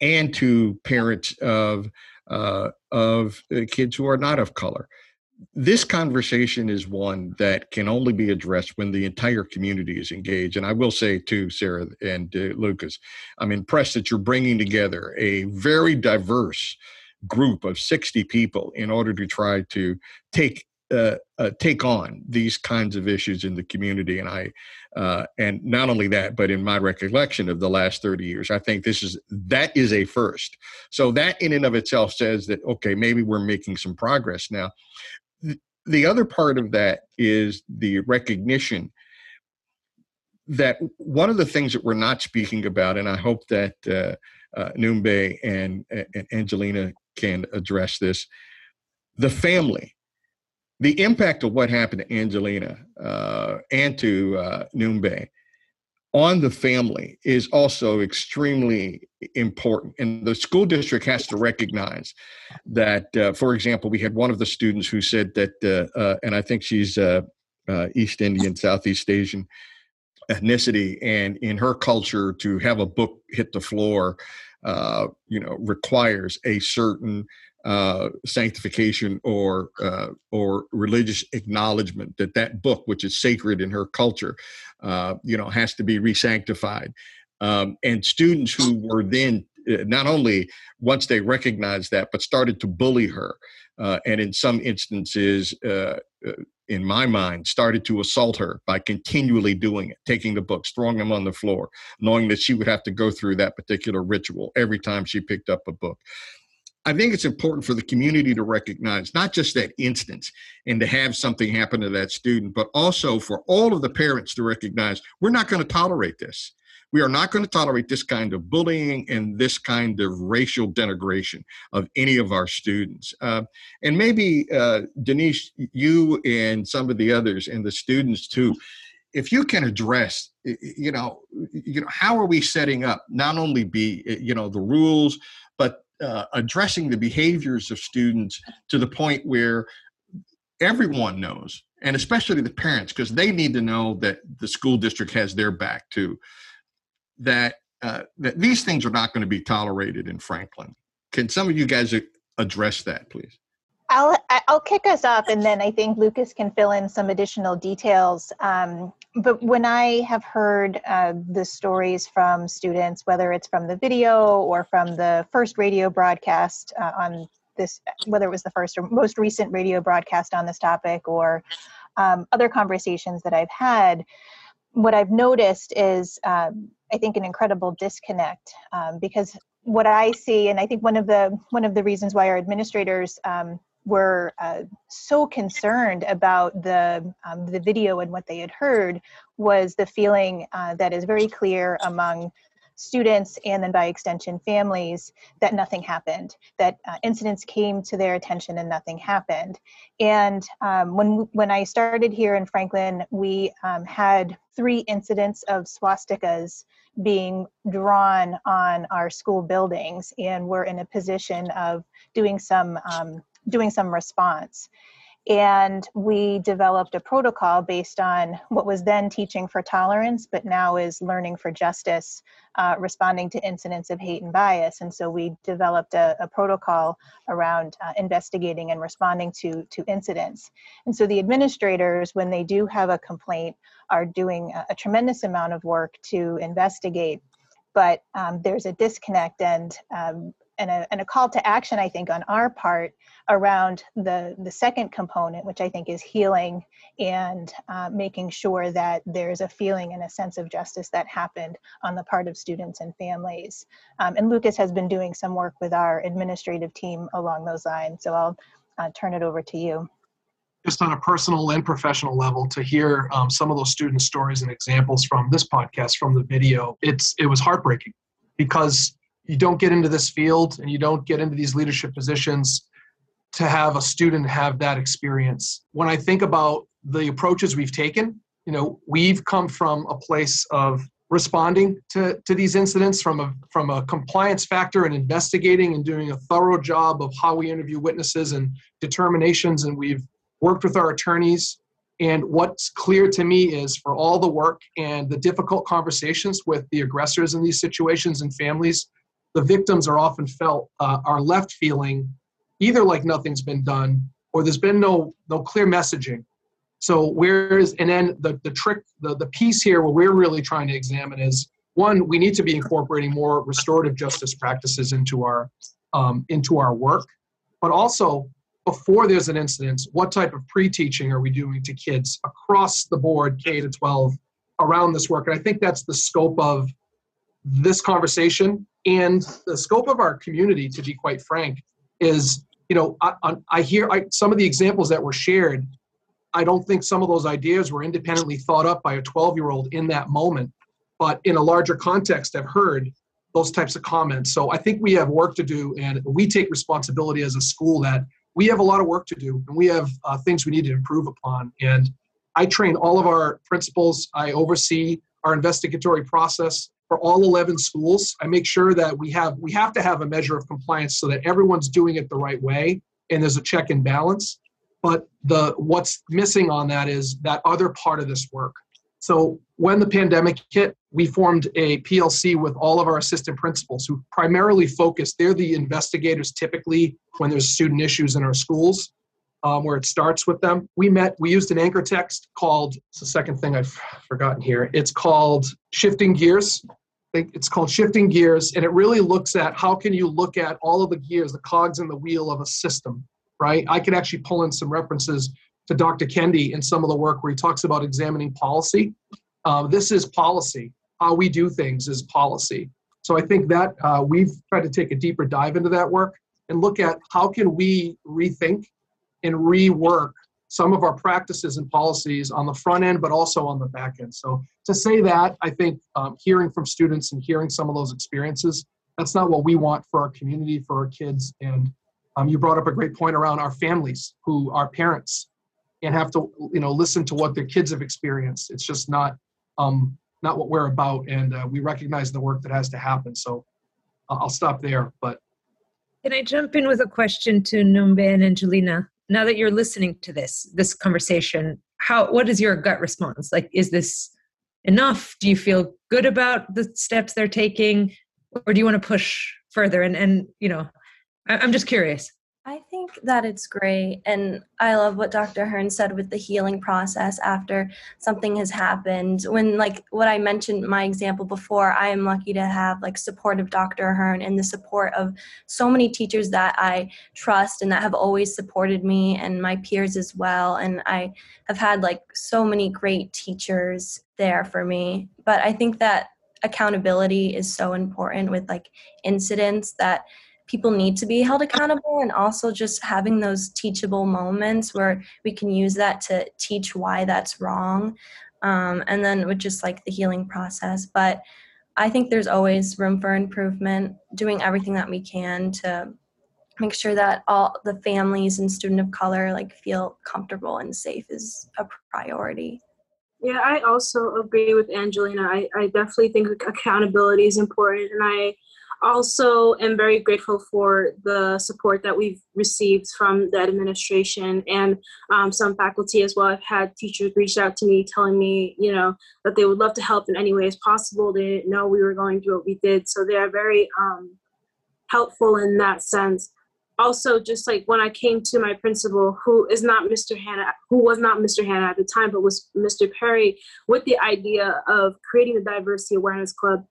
and to parents of uh, of kids who are not of color this conversation is one that can only be addressed when the entire community is engaged. And I will say, too, Sarah and uh, Lucas, I'm impressed that you're bringing together a very diverse group of 60 people in order to try to take uh, uh, take on these kinds of issues in the community. And I, uh, and not only that, but in my recollection of the last 30 years, I think this is that is a first. So that in and of itself says that okay, maybe we're making some progress now the other part of that is the recognition that one of the things that we're not speaking about, and I hope that uh, uh, and, and Angelina can address this, the family, the impact of what happened to Angelina uh, and to uh, Numbe on the family is also extremely important. And the school district has to recognize that, uh, for example, we had one of the students who said that, uh, uh, and I think she's uh, uh, East Indian, Southeast Asian ethnicity, and in her culture, to have a book hit the floor, uh, you know, requires a certain uh, sanctification or uh, or religious acknowledgement that that book, which is sacred in her culture, uh, you know, has to be resanctified. Um, and students who were then uh, not only once they recognized that, but started to bully her, uh, and in some instances, uh, in my mind, started to assault her by continually doing it, taking the books, throwing them on the floor, knowing that she would have to go through that particular ritual every time she picked up a book. I think it's important for the community to recognize not just that instance and to have something happen to that student, but also for all of the parents to recognize we're not going to tolerate this. We are not going to tolerate this kind of bullying and this kind of racial denigration of any of our students. Uh, and maybe, uh, Denise, you and some of the others and the students too, if you can address, you know, you know, how are we setting up not only be, you know, the rules, uh, addressing the behaviors of students to the point where everyone knows, and especially the parents, because they need to know that the school district has their back too that uh, that these things are not going to be tolerated in Franklin. Can some of you guys address that, please? I'll I'll kick us off, and then I think Lucas can fill in some additional details. Um, but when I have heard uh, the stories from students, whether it's from the video or from the first radio broadcast uh, on this, whether it was the first or most recent radio broadcast on this topic, or um, other conversations that I've had, what I've noticed is, um, I think, an incredible disconnect um, because what I see, and I think one of the one of the reasons why our administrators um, were uh, so concerned about the um, the video and what they had heard was the feeling uh, that is very clear among students and then by extension families that nothing happened that uh, incidents came to their attention and nothing happened. And um, when when i started here in franklin we um, had three incidents of swastikas being drawn on our school buildings and we're in a position of doing some um, doing some response and we developed a protocol based on what was then teaching for tolerance, but now is learning for justice, uh, responding to incidents of hate and bias. And so we developed a, a protocol around uh, investigating and responding to, to incidents. And so the administrators, when they do have a complaint, are doing a, a tremendous amount of work to investigate. But um, there's a disconnect, and um, and a, and a call to action i think on our part around the the second component which i think is healing and uh, making sure that there's a feeling and a sense of justice that happened on the part of students and families. Um, and lucas has been doing some work with our administrative team along those lines so i'll uh, turn it over to you. Just on a personal and professional level to hear um, some of those student stories and examples from this podcast from the video it's it was heartbreaking. Because you don't get into this field and you don't get into these leadership positions to have a student have that experience. When I think about the approaches we've taken, you know, we've come from a place of responding to, to these incidents from a from a compliance factor and investigating and doing a thorough job of how we interview witnesses and determinations and we've worked with our attorneys and what's clear to me is for all the work and the difficult conversations with the aggressors in these situations and families the victims are often felt uh, are left feeling either like nothing's been done or there's been no no clear messaging. So where's and then the the trick the, the piece here what we're really trying to examine is one we need to be incorporating more restorative justice practices into our um, into our work. But also before there's an incident what type of pre-teaching are we doing to kids across the board k to 12 around this work? And i think that's the scope of this conversation and the scope of our community, to be quite frank, is you know I, I hear I, some of the examples that were shared. I don't think some of those ideas were independently thought up by a 12 year old in that moment, but in a larger context, I've heard those types of comments. So I think we have work to do, and we take responsibility as a school that we have a lot of work to do, and we have uh, things we need to improve upon. And I train all of our principals. I oversee our investigatory process for all 11 schools. I make sure that we have we have to have a measure of compliance so that everyone's doing it the right way and there's a check and balance. but the what's missing on that is that other part of this work. So when the pandemic hit, we formed a PLC with all of our assistant principals who primarily focus. They're the investigators typically when there's student issues in our schools, um, where it starts with them. We met. We used an anchor text called. It's the second thing I've forgotten here. It's called shifting gears. It's called shifting gears, and it really looks at how can you look at all of the gears, the cogs in the wheel of a system, right? I can actually pull in some references to Dr. Kendi in some of the work where he talks about examining policy. Uh, this is policy. How we do things is policy. So I think that uh, we've tried to take a deeper dive into that work and look at how can we rethink and rework some of our practices and policies on the front end, but also on the back end. So to say that, I think um, hearing from students and hearing some of those experiences, that's not what we want for our community, for our kids. And um, you brought up a great point around our families who are parents and have to you know listen to what their kids have experienced it's just not um not what we're about and uh, we recognize the work that has to happen so uh, i'll stop there but can i jump in with a question to Numbe and angelina now that you're listening to this this conversation how what is your gut response? Like is this enough? Do you feel good about the steps they're taking? Or do you want to push further? And and you know I, i'm just curious think that it's great. And I love what Dr. Ahern said with the healing process after something has happened. When, like, what I mentioned, my example before, I am lucky to have, like, support of Dr. Ahern and the support of so many teachers that I trust and that have always supported me and my peers as well. And I have had, like, so many great teachers there for me. But I think that accountability is so important with, like, incidents that people need to be held accountable and also just having those teachable moments where we can use that to teach why that's wrong um, and then with just like the healing process. But i think there's always room for improvement doing everything that we can to make sure that all the families and student of color like feel comfortable and safe is a priority. Yeah i also agree with angelina. I, I definitely think accountability is important and i also am very grateful for the support that we've received from the administration and um, some faculty as well. I've had teachers reach out to me telling me, you know, that they would love to help in any way as possible. They didn't know we were going through what we did. So they are very um, helpful in that sense. Also, just like when I came to my principal, who is not Mr. Hanna, who was not Mr. Hanna at the time, but was Mr. Perry, with the idea of creating the Diversity Awareness Club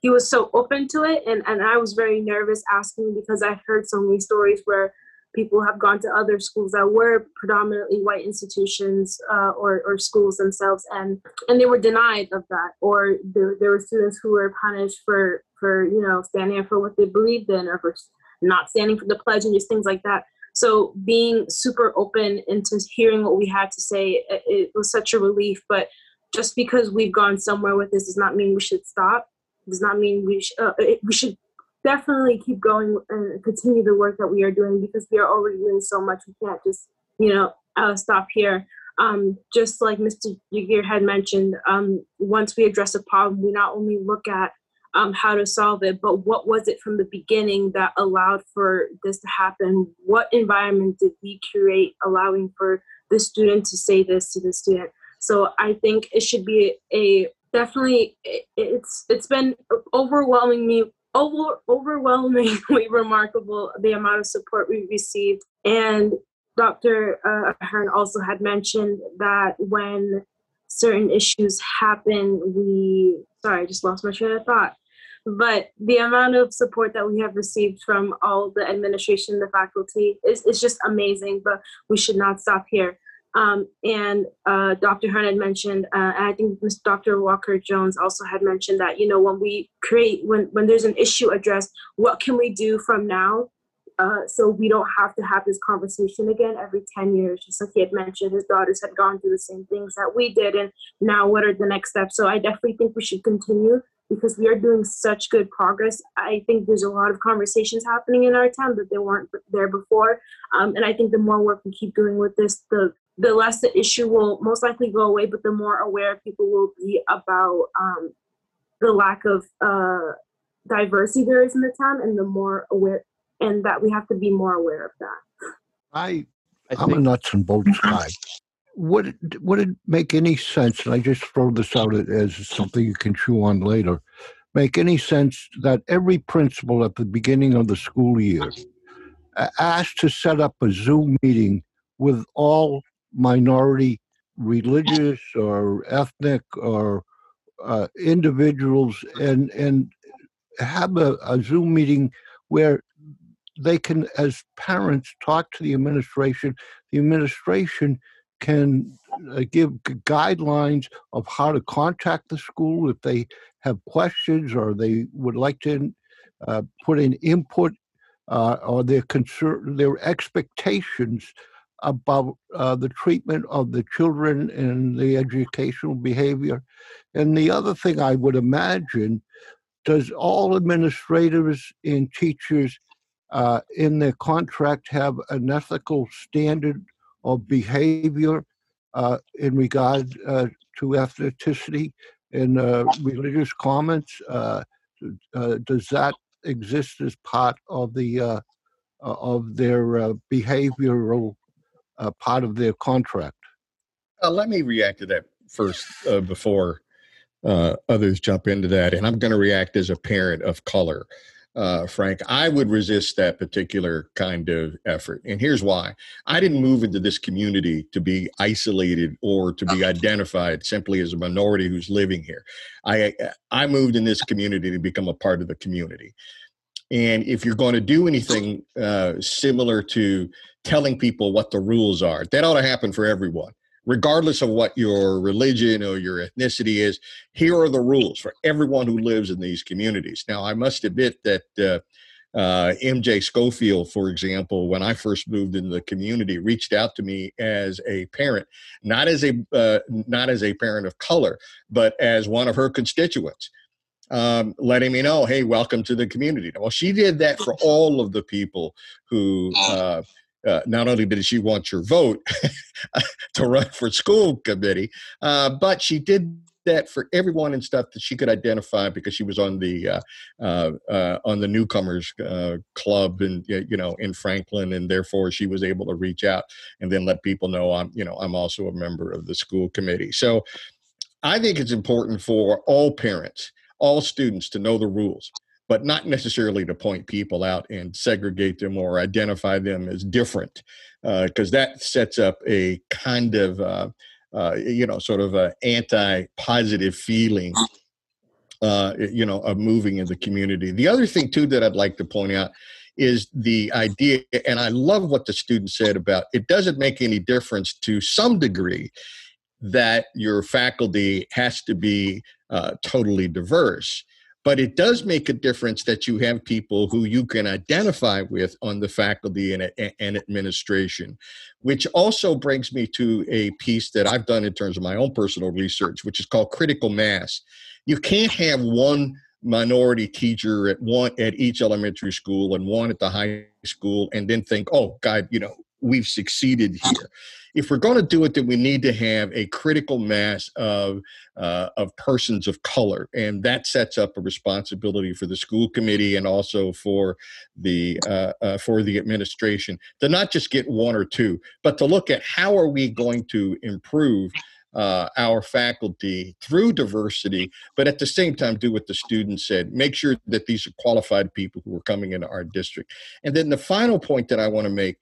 he was so open to it and, and i was very nervous asking because i heard so many stories where people have gone to other schools that were predominantly white institutions uh, or, or schools themselves and and they were denied of that or there, there were students who were punished for for you know standing up for what they believed in or for not standing for the pledge and just things like that. So being super open into hearing what we had to say it, it was such a relief but just because we've gone somewhere with this does not mean we should stop does not mean we, sh- uh, we should definitely keep going and continue the work that we are doing because we are already doing so much. We can't just, you know, uh, stop here. Um, just like Mr. Giguere had mentioned, um, once we address a problem, we not only look at um, how to solve it, but what was it from the beginning that allowed for this to happen? What environment did we create allowing for the student to say this to the student? So I think it should be a definitely it's it's been overwhelming me over, overwhelmingly remarkable the amount of support we received. And dr uh, hearn also had mentioned that when certain issues happen we sorry i just lost my train of thought. But the amount of support that we have received from all the administration the faculty is, is just amazing but we should not stop here um, and uh, Dr. Ahern had mentioned, uh, and I think Dr. Walker Jones also had mentioned that, you know, when we create, when, when there's an issue addressed, what can we do from now uh, so we don't have to have this conversation again every 10 years. Just like he had mentioned, his daughters had gone through the same things that we did. And now, what are the next steps? So I definitely think we should continue because we are doing such good progress. I think there's a lot of conversations happening in our town that they weren't there before. Um, and I think the more work we keep doing with this, the the less the issue will most likely go away, but the more aware people will be about um, the lack of uh, diversity there is in the town, and the more aware, and that we have to be more aware of that. I I I'm a nuts and bolts guy. Would it, would it make any sense? And I just throw this out as something you can chew on later. Make any sense that every principal at the beginning of the school year asked to set up a Zoom meeting with all minority, religious or ethnic or uh, individuals, and and have a, a Zoom meeting where they can, as parents, talk to the administration. The administration can uh, give guidelines of how to contact the school if they have questions or they would like to uh, put in input uh, or their concern, their expectations about uh, the treatment of the children and the educational behavior. And the other thing I would imagine does all administrators and teachers uh, in their contract have an ethical standard of behavior uh, in regard uh, to ethnicity and uh, religious comments? Uh, does that exist as part of the of their behavioral uh, part of their contract? Uh, let me react to that first uh, before uh, others jump into that. And I'm going to react as a parent of color. Uh, Frank, I would resist that particular kind of effort. And here's why I didn't move into this community to be isolated or to be identified simply as a minority who's living here. I, I moved in this community to become a part of the community. And if you're going to do anything uh, similar to telling people what the rules are, that ought to happen for everyone regardless of what your religion or your ethnicity is, here are the rules for everyone who lives in these communities. Now, I must admit that uh, uh, MJ Schofield, for example, when I first moved into the community, reached out to me as a parent, not as a uh, not as a parent of color, but as one of her constituents. Um, letting me know, hey, welcome to the community. Well, she did that for all of the people who uh, uh, not only did she want your vote to run for school committee, uh, but she did that for everyone and stuff that she could identify because she was on the uh, uh, uh on the newcomers uh, club and you know in Franklin, and therefore she was able to reach out and then let people know I'm you know I'm also a member of the school committee. So I think it's important for all parents, all students to know the rules but not necessarily to point people out and segregate them or identify them as different, because uh, that sets up a kind of, uh, uh, you know, sort of anti-positive feeling, uh, you know, of moving in the community. The other thing too that I'd like to point out is the idea, and I love what the student said about it doesn't make any difference to some degree that your faculty has to be uh, totally diverse but it does make a difference that you have people who you can identify with on the faculty and, and administration, which also brings me to a piece that I've done in terms of my own personal research, which is called critical mass. You can't have one minority teacher at one at each elementary school and one at the high school and then think, oh God, you know, we've succeeded here if we're going to do it, then we need to have a critical mass of uh, of persons of color, and that sets up a responsibility for the school committee and also for the uh, uh, for the administration to not just get one or two, but to look at how are we going to improve. Uh, our faculty through diversity, but at the same time, do what the students said. Make sure that these are qualified people who are coming into our district. And then the final point that I want to make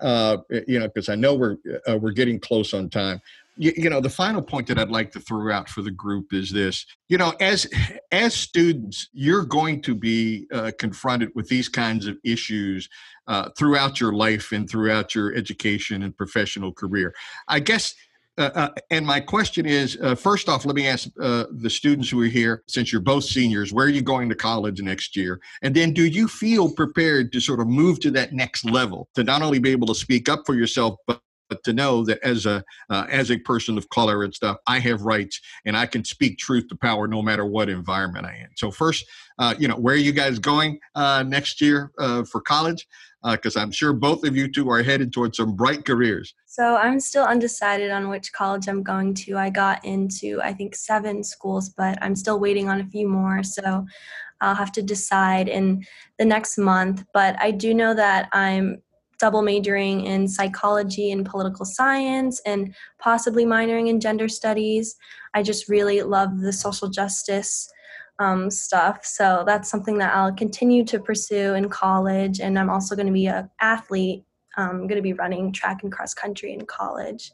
uh, you know, because I know we're uh, we're getting close on time. You, you, know, the final point that I'd like to throw out for the group is this: you know, as as students, you're going to be uh, confronted with these kinds of issues uh, throughout your life and throughout your education and professional career. I guess uh, uh, and my question is uh, first off, let me ask uh, the students who are here, since you're both seniors, where are you going to college next year? And then do you feel prepared to sort of move to that next level to not only be able to speak up for yourself, but but to know that as a uh, as a person of color and stuff, I have rights and I can speak truth to power no matter what environment I am. So first, uh, you know, where are you guys going uh, next year uh, for college? Because uh, I'm sure both of you two are headed towards some bright careers. So I'm still undecided on which college I'm going to. I got into I think seven schools, but I'm still waiting on a few more. So I'll have to decide in the next month. But I do know that I'm double majoring in psychology and political science and possibly minoring in gender studies. I just really love the social justice um, stuff. So that's something that I'll continue to pursue in college. And I'm also going to be an athlete. I'm going to be running track and cross country in college.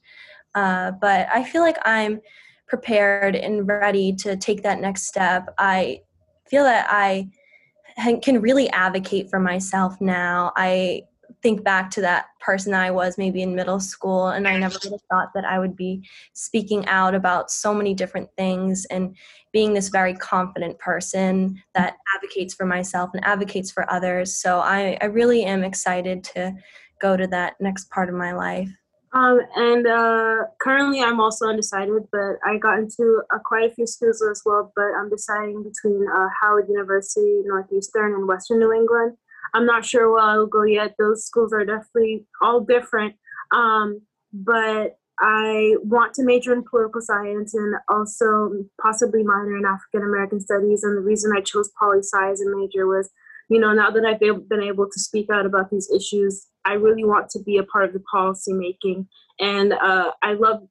Uh, but I feel like I'm prepared and ready to take that next step. I feel that I can really advocate for myself now. I think back to that person I was maybe in middle school, and I never would have thought that I would be speaking out about so many different things and being this very confident person that advocates for myself and advocates for others. So I, I really am excited to go to that next part of my life. Um, and uh, currently, I'm also undecided, but I got into uh, quite a few schools as well. But I'm deciding between uh, Howard University, Northeastern, and Western New England. I'm not sure where I'll go yet. Those schools are definitely all different. Um, but I want to major in political science and also possibly minor in African American studies. And the reason I chose poli sci as a major was, you know, now that I've been able to speak out about these issues, I really want to be a part of the policy making. And uh, I love,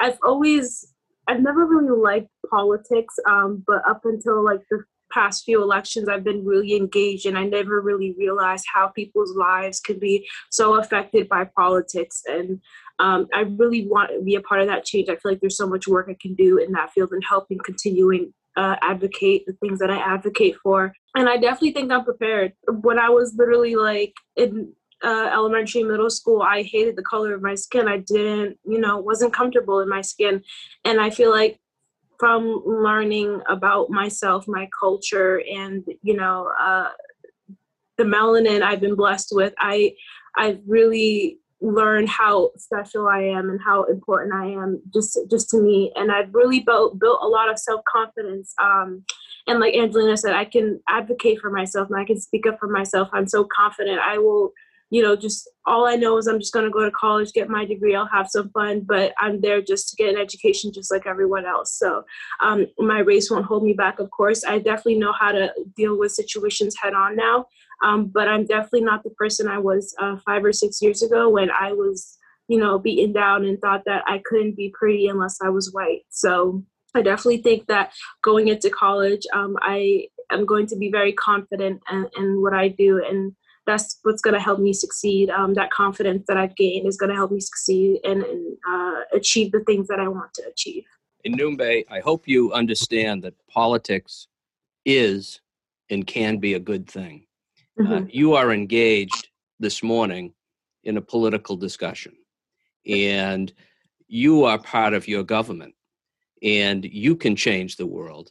I've always, I've never really liked politics, um, but up until like the past few elections, I've been really engaged and I never really realized how people's lives could be so affected by politics. And um, I really want to be a part of that change. I feel like there's so much work I can do in that field and helping continuing uh, advocate the things that I advocate for. And I definitely think I'm prepared. When I was literally like in uh, elementary, middle school, I hated the color of my skin. I didn't, you know, wasn't comfortable in my skin. And I feel like from learning about myself, my culture, and you know, uh, the melanin I've been blessed with, I I've really learned how special I am and how important I am just just to me. And I've really built built a lot of self confidence. Um, and like Angelina said, I can advocate for myself and I can speak up for myself. I'm so confident. I will you know, just all I know is I'm just going to go to college, get my degree, I'll have some fun, but I'm there just to get an education just like everyone else. So um, my race won't hold me back, of course. I definitely know how to deal with situations head on now, um, but I'm definitely not the person I was uh, five or six years ago when I was, you know, beaten down and thought that I couldn't be pretty unless I was white. So I definitely think that going into college, um, I am going to be very confident in, in what I do and that's what's going to help me succeed. Um, that confidence that I've gained is going to help me succeed and, and uh, achieve the things that I want to achieve. In Numbe, I hope you understand that politics is and can be a good thing. Uh, mm-hmm. Uh, you are engaged this morning in a political discussion, and you are part of your government, and you can change the world.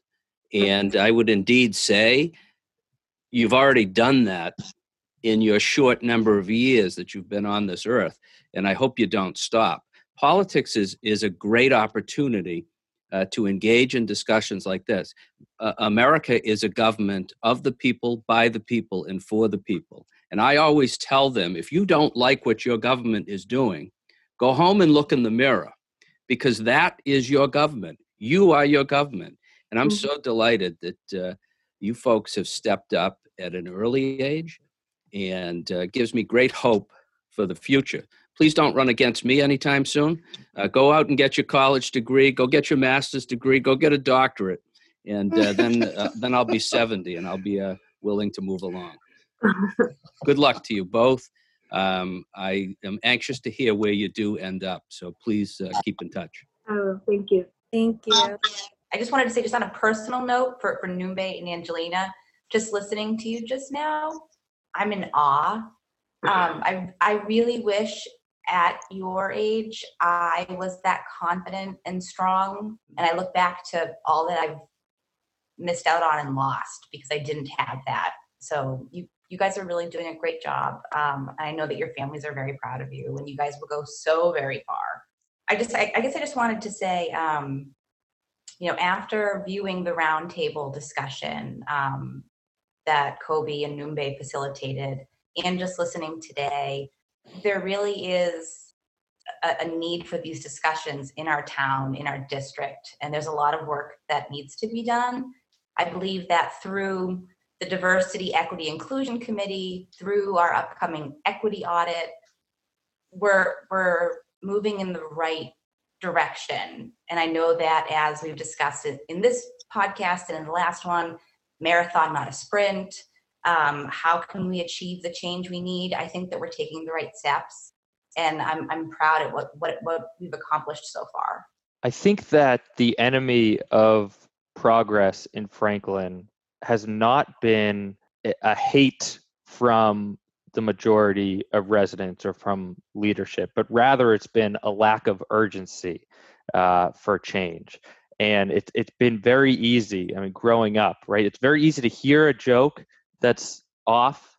And I would indeed say you've already done that in your short number of years that you've been on this earth. And I hope you don't stop. Politics is, is a great opportunity uh, to engage in discussions like this. Uh, America is a government of the people, by the people, and for the people. And I always tell them if you don't like what your government is doing, go home and look in the mirror because that is your government. You are your government. And I'm mm-hmm. so delighted that uh, you folks have stepped up at an early age and uh, gives me great hope for the future. Please don't run against me anytime soon. Uh, go out and get your college degree. Go get your master's degree. Go get a doctorate, and uh, then uh, then I'll be seventy and I'll be uh, willing to move along. Good luck to you both. Um, I am anxious to hear where you do end up. So please uh, keep in touch. Oh, thank you. Thank you. I just wanted to say, just on a personal note for, for Numbe and Angelina, just listening to you just now, I'm in awe. Um, I I really wish at your age I was that confident and strong. And I look back to all that I've missed out on and lost because I didn't have that. So you you guys are really doing a great job. Um, I know that your families are very proud of you, and you guys will go so very far. I just I, I guess I just wanted to say. Um, you know, after viewing the roundtable discussion, um, that Cobi and Numbe facilitated, and just listening today, there really is a, a, need for these discussions in our town, in our district, and there's a lot of work that needs to be done. I believe that through the Diversity, Equity, Inclusion Committee, through our upcoming equity audit, we're we're moving in the right direction. And I know that as we've discussed it in this podcast and in the last one, marathon, not a sprint. Um, how can we achieve the change we need? I think that we're taking the right steps, and I'm I'm proud at what what what we've accomplished so far. I think that the enemy of progress in Franklin has not been a hate from the majority of residents or from leadership, but rather it's been a lack of urgency uh, for change. And it, it's been very easy. I mean, growing up, right? It's very easy to hear a joke that's off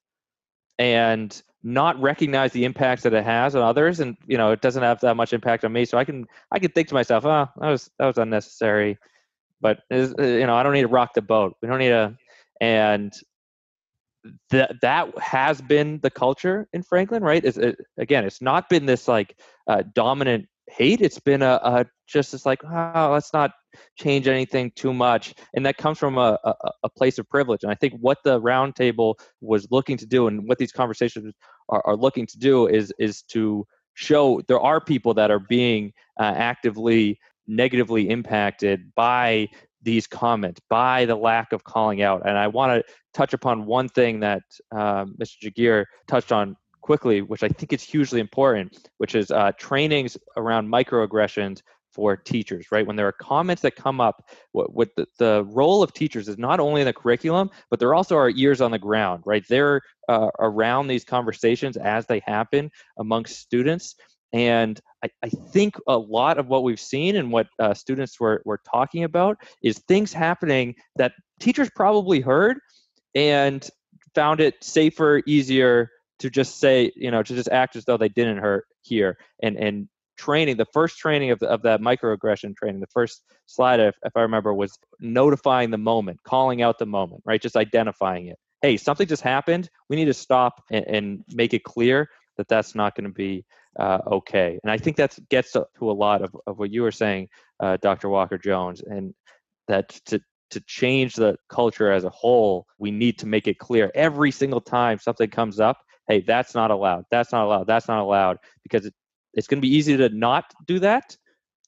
and not recognize the impact that it has on others and you know it doesn't have that much impact on me so i can i can think to myself oh that was that was unnecessary but you know i don't need to rock the boat we don't need to and that that has been the culture in Franklin, right? Is it, again, it's not been this like uh, dominant hate. It's been a, a just it's like, oh, let's not change anything too much, and that comes from a, a, a place of privilege. And I think what the roundtable was looking to do, and what these conversations are, are looking to do, is is to show there are people that are being uh, actively negatively impacted by these comments, by the lack of calling out. And I want to touch upon one thing that um, Mr. Giguere touched on quickly, which I think is hugely important, which is uh, trainings around microaggressions for teachers, right? When there are comments that come up, what, what the, the, role of teachers is not only in the curriculum, but they're also our ears on the ground, right? They're uh, around these conversations as they happen amongst students. And I, I think a lot of what we've seen and what uh, students were, were talking about is things happening that teachers probably heard and found it safer, easier to just say, you know, to just act as though they didn't hurt here. And and training, the first training of the, of that microaggression training, the first slide, if, if I remember, was notifying the moment, calling out the moment, right? Just identifying it. Hey, something just happened. We need to stop and, and make it clear that that's not going to be uh, okay. And I think that gets to, to, a lot of, of what you were saying, uh, Dr. Walker Jones, and that to to change the culture as a whole, we need to make it clear every single time something comes up. Hey, that's not allowed. That's not allowed. That's not allowed because it, it's going to be easy to not do that,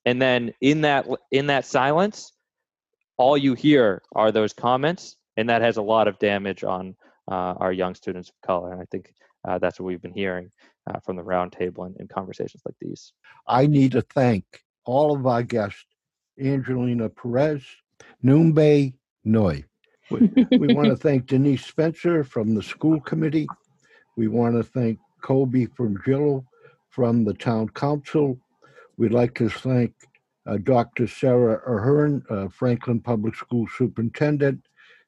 and then in that in that silence, all you hear are those comments, and that has a lot of damage on uh, our young students of color. And I think uh, that's what we've been hearing uh, from the roundtable and, and conversations like these. I need to thank all of our guests, Angelina Perez, Noonbay Noi. We, we want to thank Denise Spencer from the school committee. We want to thank Cobi Frongillo from the town council. We'd like to thank uh, Dr. Sarah Ahern, uh, Franklin Public School Superintendent,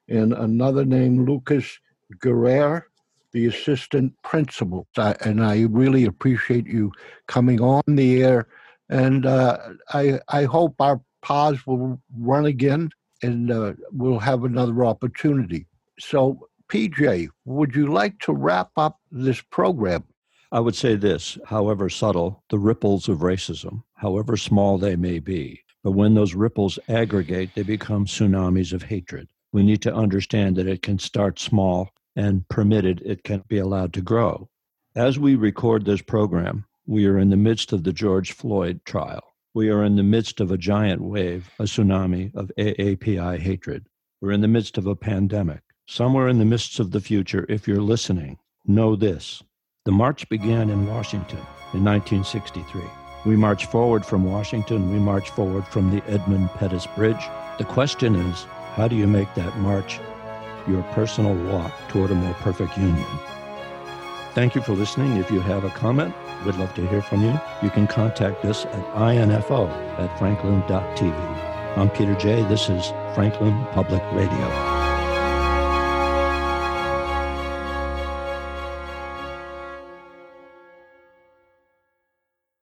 and another name, Lucas Guerrero, the assistant principal. I, and I really appreciate you coming on the air. And uh, I, I hope our paths will run again and uh, we'll have another opportunity. So, PJ, would you like to wrap up this program? I would say this however subtle, the ripples of racism, however small they may be, but when those ripples aggregate, they become tsunamis of hatred. We need to understand that it can start small and permitted, it can be allowed to grow. As we record this program, we are in the midst of the George Floyd trial. We are in the midst of a giant wave, a tsunami of AAPI hatred. We're in the midst of a pandemic. Somewhere in the midst of the future, if you're listening, know this. The march began in Washington in 1963. We march forward from Washington, we march forward from the Edmund Pettus Bridge. The question is, how do you make that march your personal walk toward a more perfect union. Thank you for listening. If you have a comment, we'd love to hear from you. You can contact us at info at franklin.tv. I'm Peter Jay. This is Franklin Public Radio.